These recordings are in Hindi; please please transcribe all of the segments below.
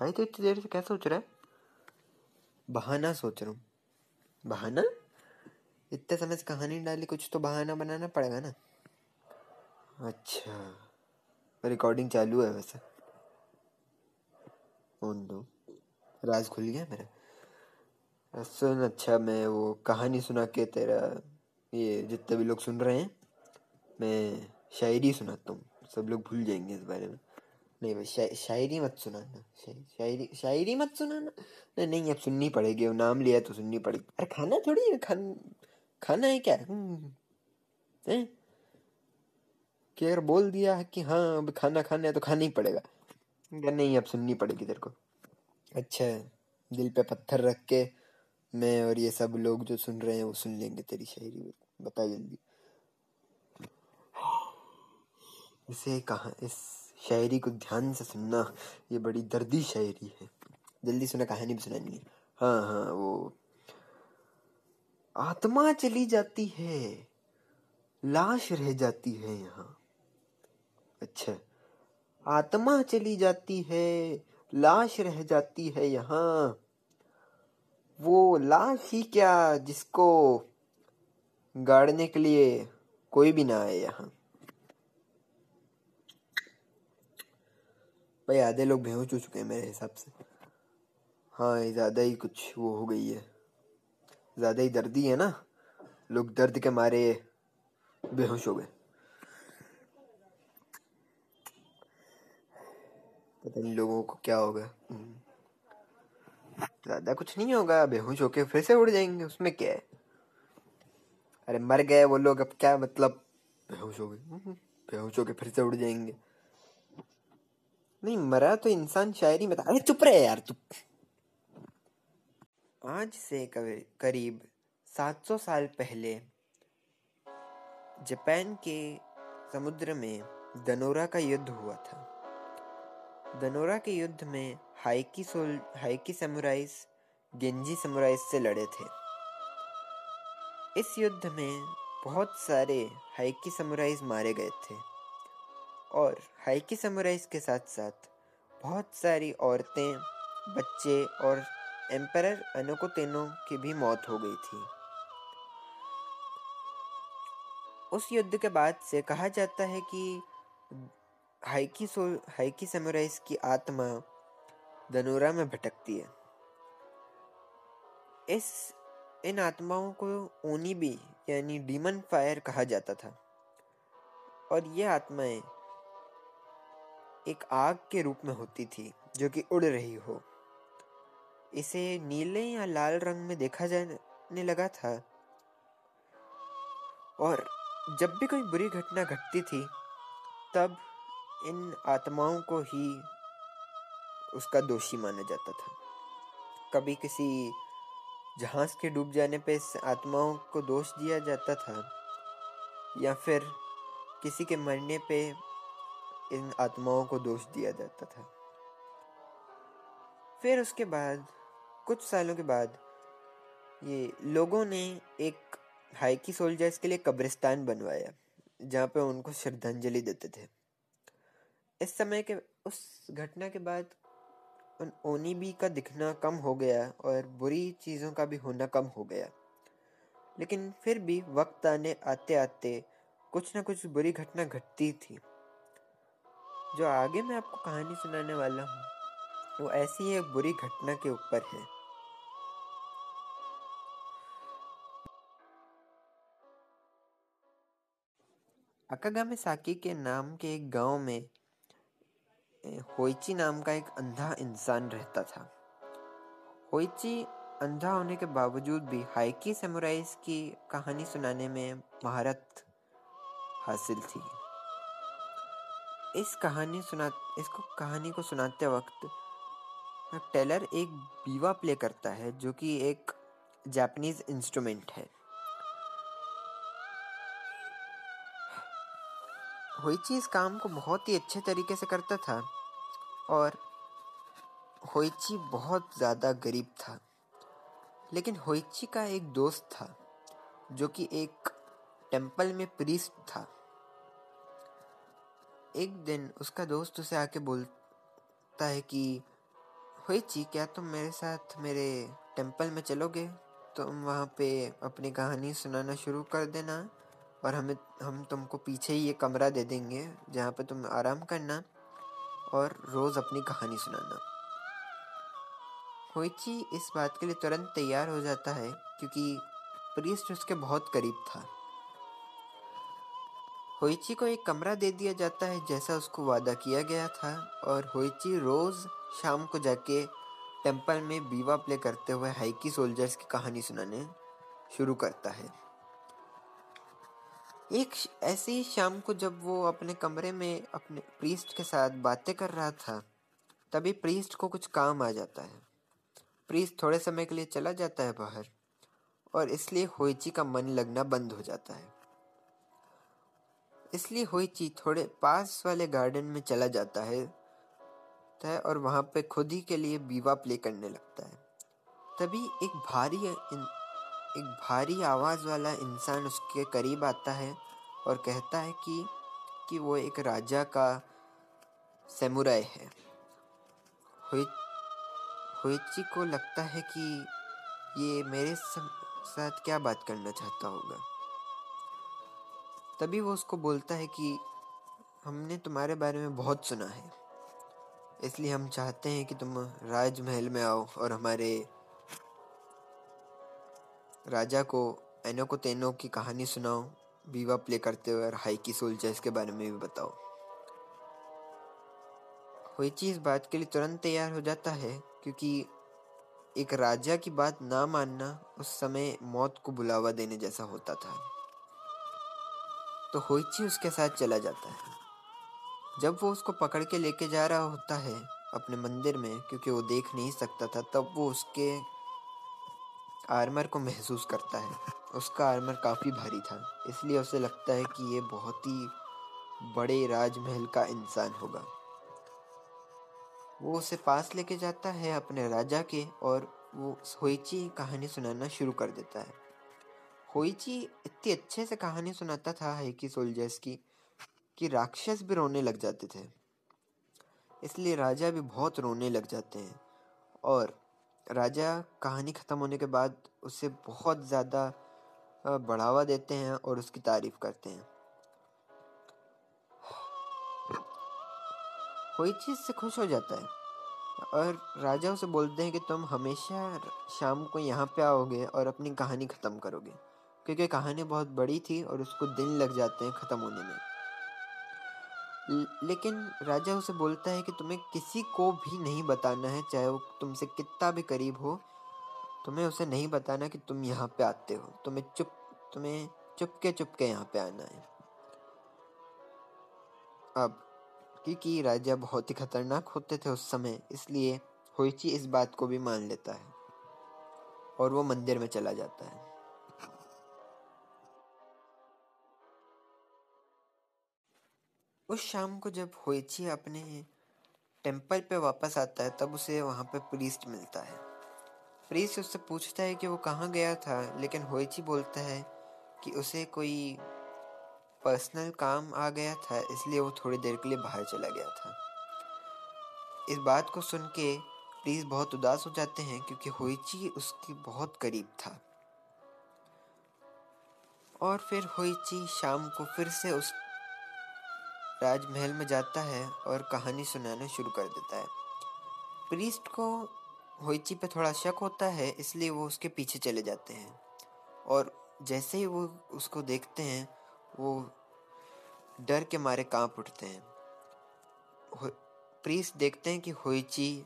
भाई तो इतनी देर से क्या सोच रहा है? बहाना सोच रहा हूँ। बहाना? इतने समय से कहानी डाली, कुछ तो बहाना बनाना पड़ेगा ना। अच्छा। रिकॉर्डिंग चालू है वैसे। फ़ोन दो? राज खुल गया मेरा। सुन अच्छा मैं वो कहानी सुना के तेरा, ये जितने भी लोग सुन रहे हैं, मैं शायरी सुनाता हूँ। सब लोग भूल जाएँगे इस बारे में। नहीं भाई शा, शायरी मत सुनाना शायरी शायरी मत सुनाना नहीं नहीं अब सुननी पड़ेगी अब नाम लिया तो सुननी पड़ेगी। अरे खाना थोड़ी है खान खाना है क्या? हम्म, है? कि अगर बोल दिया है कि हाँ अब खाना खाना है तो खाना ही पड़ेगा। या नहीं अब सुननी पड़ेगी तेरे को। अच्छा दिल पे पत्थर रख के मैं और ये सब लोग जो सुन रहे हैं वो सुन लेंगे तेरी शायरी। बता जल्दी। इसे कहा इस शायरी को ध्यान से सुनना, ये बड़ी दर्दी शायरी है। जल्दी सुना, कहानी भी सुनानी है हाँ हाँ वो। आत्मा चली जाती है, लाश रह जाती है यहाँ। अच्छा आत्मा चली जाती है, लाश रह जाती है यहाँ। वो लाश ही क्या जिसको गाड़ने के लिए कोई भी ना आए यहाँ। भाई आधे लोग बेहोश हो चुके हैं मेरे हिसाब से। हाँ ज़्यादा ही कुछ वो हो गई है। ज़्यादा ही दर्दी है ना। लोग दर्द के मारे बेहोश हो गए। पता नहीं लोगों को क्या होगा। हम्म। ज़्यादा कुछ नहीं होगा बेहोश होके फिर से उड़ जाएँगे उसमें क्या है? अरे मर गए वो लोग अब क्या मतलब? बेहोश हो गए। हम्म, बेहोश होके फिर से उड़ जाएँगे। नहीं, मरा तो इंसान शायरी में अरे, चुप रहे यार तू आज से करीब 700 साल पहले, जापान के समुद्र में दनोरा का युद्ध हुआ था। दनोरा के युद्ध में हाइकी सोल, हाइकी समुराइज गेंजी समुराइज से लड़े थे। इस युद्ध में बहुत सारे हाइकी समुराइज मारे गए थे। और हाइकी समुराइज के साथ साथ बहुत सारी औरतें, बच्चे और एम्पर अनोको तेनो की भी मौत हो गई थी। उस युद्ध के बाद से कहा जाता है कि हाइकी सो हाइकी समुराइज की आत्मा दनोरा में भटकती है। इस, इन आत्माओं को ओनीबी यानी डीमन फायर कहा जाता था। और ये आत्माएँ एक आग के रूप में होती थी, जो कि उड़ रही हो। इसे नीले या लाल रंग में देखा जाने लगा था। और जब भी कोई बुरी घटना घटती थी, तब इन आत्माओं को ही उसका दोषी माना जाता था। कभी किसी जहाज़ के डूब जाने पे इस आत्माओं को दोष दिया जाता था, या फिर किसी के मरने पे इन आत्माओं को दोष दिया जाता था। फिर उसके बाद, कुछ सालों के बाद, ये लोगों ने एक हाइकी सोल्जर्स के लिए कब्रिस्तान बनवाया, जहाँ पे उनको श्रद्धांजलि देते थे। इस समय के, उस घटना के बाद उन ओनीबी का दिखना कम हो गया और बुरी चीज़ों का भी होना कम हो गया। लेकिन फिर भी वक्त आने आते आते कुछ ना कुछ बुरी घटना घटती थी। जो आगे मैं आपको कहानी सुनाने वाला हूँ, वो ऐसी ही, एक बुरी घटना के ऊपर है। अकागामे साकी के नाम के एक गाँव में होइची नाम का एक अंधा इंसान रहता था। होइची अंधा होने के बावजूद भी हाइकी समुराइज की कहानी सुनाने में महारत हासिल थी। इस कहानी सुना, इसको कहानी को सुनाते वक्त, टेलर एक बीवा प्ले करता है, जो कि एक जापानीज इंस्ट्रूमेंट है। होइची इस काम को बहुत ही अच्छे तरीके से करता था, और होइची बहुत ज़्यादा गरीब था। लेकिन होइची का एक दोस्त था, जो कि एक टेंपल में प्रीस्ट था। एक दिन उसका दोस्त उसे आके बोलता है कि होइची क्या तुम मेरे साथ मेरे टेंपल में चलोगे? तुम वहाँ पे अपनी कहानी सुनाना शुरू कर देना और हमें, हम तुमको पीछे ही ये कमरा दे देंगे जहाँ पे तुम आराम करना और रोज़ अपनी कहानी सुनाना। होइची इस बात के लिए तुरंत तैयार हो जाता है क्योंकि प्रीस्ट उसके बहुत करीब था। होइची को एक कमरा दे दिया जाता है जैसा उसको वादा किया गया था और होइची रोज शाम को जाके टेंपल में बीवा प्ले करते हुए हाइकी सोल्जर्स की कहानी सुनाने शुरू करता है। एक ऐसे ही शाम को जब वो अपने कमरे में अपने प्रीस्ट के साथ बातें कर रहा था, तभी प्रीस्ट को कुछ काम आ जाता है। प्रीस्ट थोड़े समय के लिए चला जाता है बाहर और इसलिए होइची का मन लगना बंद हो जाता है। इसलिए होइची थोड़े पास वाले गार्डन में चला जाता है और वहाँ पे खुद ही के लिए बीवा प्ले करने लगता है। तभी एक भारी एक भारी आवाज़ वाला इंसान उसके करीब आता है और कहता है कि कि वो एक राजा का सेमुराय है। होइची को लगता है कि ये मेरे साथ क्या बात करना चाहता होगा। तभी वो उसको बोलता है कि हमने तुम्हारे बारे में बहुत सुना है। इसलिए हम चाहते हैं कि तुम राजमहल में आओ और हमारे राजा को एनो को तेनो की कहानी सुनाओ बीवा प्ले करते हुए और हाइकी सोल्जर्स के बारे में भी बताओ। होइची इस बात के लिए तुरंत तैयार हो जाता है, क्योंकि एक राजा की बात ना मानना उस समय मौत को बुलावा देने जैसा होता था। तो होइची उसके साथ चला जाता है। जब वो उसको पकड़ के लेके जा रहा होता है अपने मंदिर में, क्योंकि वो देख नहीं सकता था, तब वो उसके आर्मर को महसूस करता है। उसका आर्मर काफ़ी भारी था, इसलिए उसे लगता है कि ये बहुत ही बड़े राजमहल का इंसान होगा। वो उसे पास लेके जाता है अपने राजा के, और वो होइची कहानी सुनाना शुरू कर देता है। होइची इतनी अच्छे से कहानी सुनाता था हाइकी सोल्जर्स की, कि राक्षस भी रोने लग जाते थे। इसलिए राजा भी बहुत रोने लग जाते हैं। और राजा कहानी ख़त्म होने के बाद उसे बहुत ज़्यादा बढ़ावा देते हैं और उसकी तारीफ़ करते हैं। होइची इससे खुश हो जाता है और राजा उसे बोलते हैं कि तुम हमेशा शाम को यहाँ पे आओगे और अपनी कहानी ख़त्म करोगे। क्योंकि कहानी बहुत बड़ी थी और उसको दिन लग जाते हैं ख़त्म होने में। लेकिन राजा उसे बोलता है कि तुम्हें किसी को भी नहीं बताना है, चाहे वो तुमसे कितना भी करीब हो। तुम्हें उसे नहीं बताना कि तुम यहाँ पे आते हो। तुम्हें चुप, तुम्हें चुपके चुपके यहाँ पे आना है। अब, क्योंकि राजा बहुत ही खतरनाक होते थे उस समय, इसलिए होइची इस बात को भी मान लेता है और वो मंदिर में चला जाता है। उस शाम को जब होइची अपने टेंपल पे वापस आता है, तब उसे वहाँ पे प्रीस्ट मिलता है। प्रीस्ट उससे पूछता है कि वो कहाँ गया था, लेकिन होइची बोलता है कि उसे कोई पर्सनल काम आ गया था, इसलिए वो थोड़ी देर के लिए बाहर चला गया था। इस बात को सुन के प्रीस बहुत उदास हो जाते हैं, क्योंकि होइची उसके बहुत करीब था। और फिर होइची शाम को फिर से उस राजमहल में जाता है और कहानी सुनाना शुरू कर देता है। प्रीस्ट को होइची पे थोड़ा शक होता है, इसलिए वो उसके पीछे चले जाते हैं। और जैसे ही वो उसको देखते हैं, वो डर के मारे काँप उठते हैं। प्रीस्ट देखते हैं कि होइची,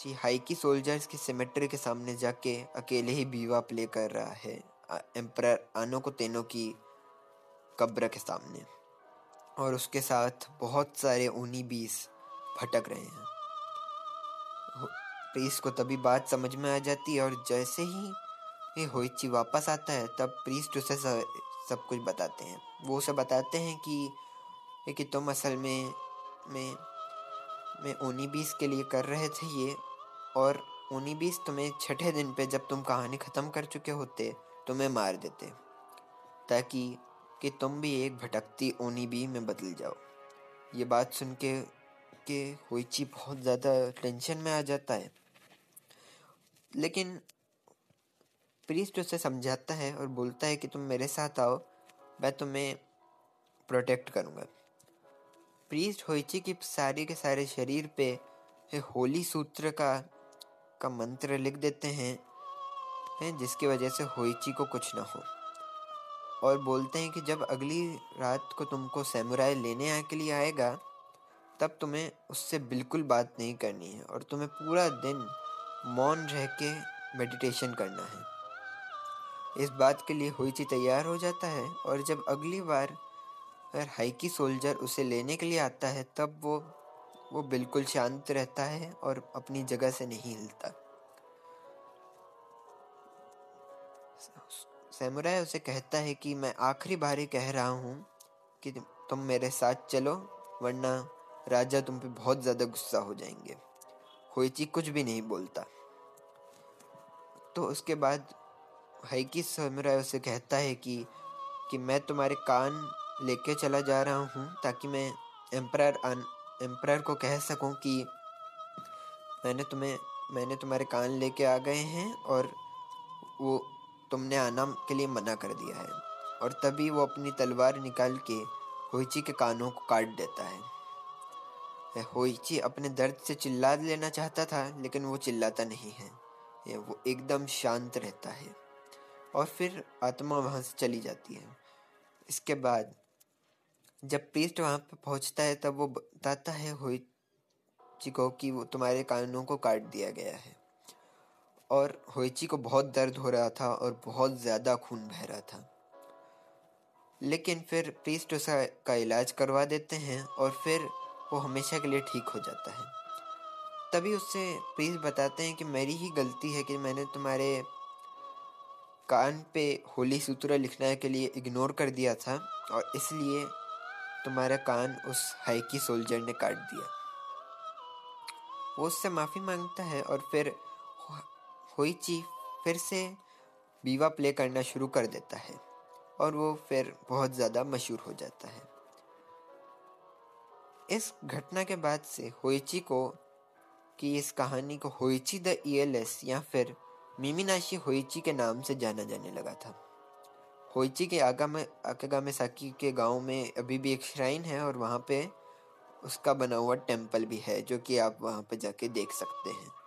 जी हाइकी सोल्जर्स की सिमेट्री के सामने जाके अकेले ही बीवा प्ले कर रहा है एम्पर आनो को तेनो की कब्र के सामने। और उसके साथ बहुत सारे ऊनी बीस भटक रहे हैं। प्रीस को तभी बात समझ में आ जाती है और जैसे ही ये होइची वापस आता है तब प्रीस्ट उसे सब, सब कुछ बताते हैं। वो उसे बताते हैं कि कि तुम असल में में मैं ऊनी बीस के लिए कर रहे थे ये और ऊनी बीस तुम्हें छठे दिन पे जब तुम कहानी ख़त्म कर चुके होते तुम्हें मार देते ताकि कि तुम भी एक भटकती ओनी बी में बदल जाओ। ये बात सुन के के होइची बहुत ज़्यादा टेंशन में आ जाता है। लेकिन प्रीस्ट उसे समझाता है और बोलता है कि तुम मेरे साथ आओ, मैं तुम्हें प्रोटेक्ट करूँगा। प्रीस्ट होइची की सारे के सारे शरीर पे होली सूत्र का का मंत्र लिख देते हैं हैं, जिसकी वजह से होइची को कुछ ना हो। और बोलते हैं कि जब अगली रात को तुमको सैमुराई लेने के लिए आएगा, तब तुम्हें उससे बिल्कुल बात नहीं करनी है और तुम्हें पूरा दिन मौन रह के मेडिटेशन करना है। इस बात के लिए हुई हुईची तैयार हो जाता है और जब अगली बार हाइकी सोल्जर उसे लेने के लिए आता है, तब वो वो बिल्कुल शांत रहता है और अपनी जगह से नहीं हिलता। सैमुराई उसे कहता है कि मैं आखिरी बार ही कह रहा हूँ कि तुम मेरे साथ चलो, वरना राजा तुम पे बहुत ज़्यादा गुस्सा हो जाएँगे। होइची कुछ भी नहीं बोलता। तो उसके बाद हाइकी समुराई उसे कहता है कि कि मैं तुम्हारे कान लेके चला जा रहा हूँ ताकि मैं एम्पर एम्पर को कह सकूँ कि मैंने तुम्हें, मैंने तुम्हारे कान लेके आ गए हैं और वो तुमने आना के लिए मना कर दिया है। और तभी वो अपनी तलवार निकाल के होइची के कानों को काट देता है। होइची अपने दर्द से चिल्ला लेना चाहता था, लेकिन वो चिल्लाता नहीं है। वो एकदम शांत रहता है। और फिर आत्मा वहाँ से चली जाती है। इसके बाद जब प्रीस्ट वहाँ पर पहुँचता है, तब वो बताता है होइची को कि वो तुम्हारे कानों को काट दिया गया है। और होइची को बहुत दर्द हो रहा था और बहुत ज़्यादा खून बह रहा था। लेकिन फिर प्रीस्ट उसका का इलाज करवा देते हैं और फिर वो हमेशा के लिए ठीक हो जाता है। तभी उससे प्रीस्ट बताते हैं कि मेरी ही गलती है कि मैंने तुम्हारे कान पे होली सूत्र लिखने के लिए इग्नोर कर दिया था और इसलिए तुम्हारा कान उस हाइकी सोल्जर ने काट दिया। वो उससे माफ़ी माँगता है और फिर होइची फिर से बीवा प्ले करना शुरू कर देता है और वो फिर बहुत ज़्यादा मशहूर हो जाता है। इस घटना के बाद से होइची को कि इस कहानी को होइची द ईएलएस या फिर मिमिनाशी होइची के नाम से जाना जाने लगा था। होइची के आगा में आकेगा साकी के गाँव में अभी भी एक श्राइन है और वहाँ पे उसका बना हुआ टेंपल भी है जो कि आप वहाँ पे जाके देख सकते हैं।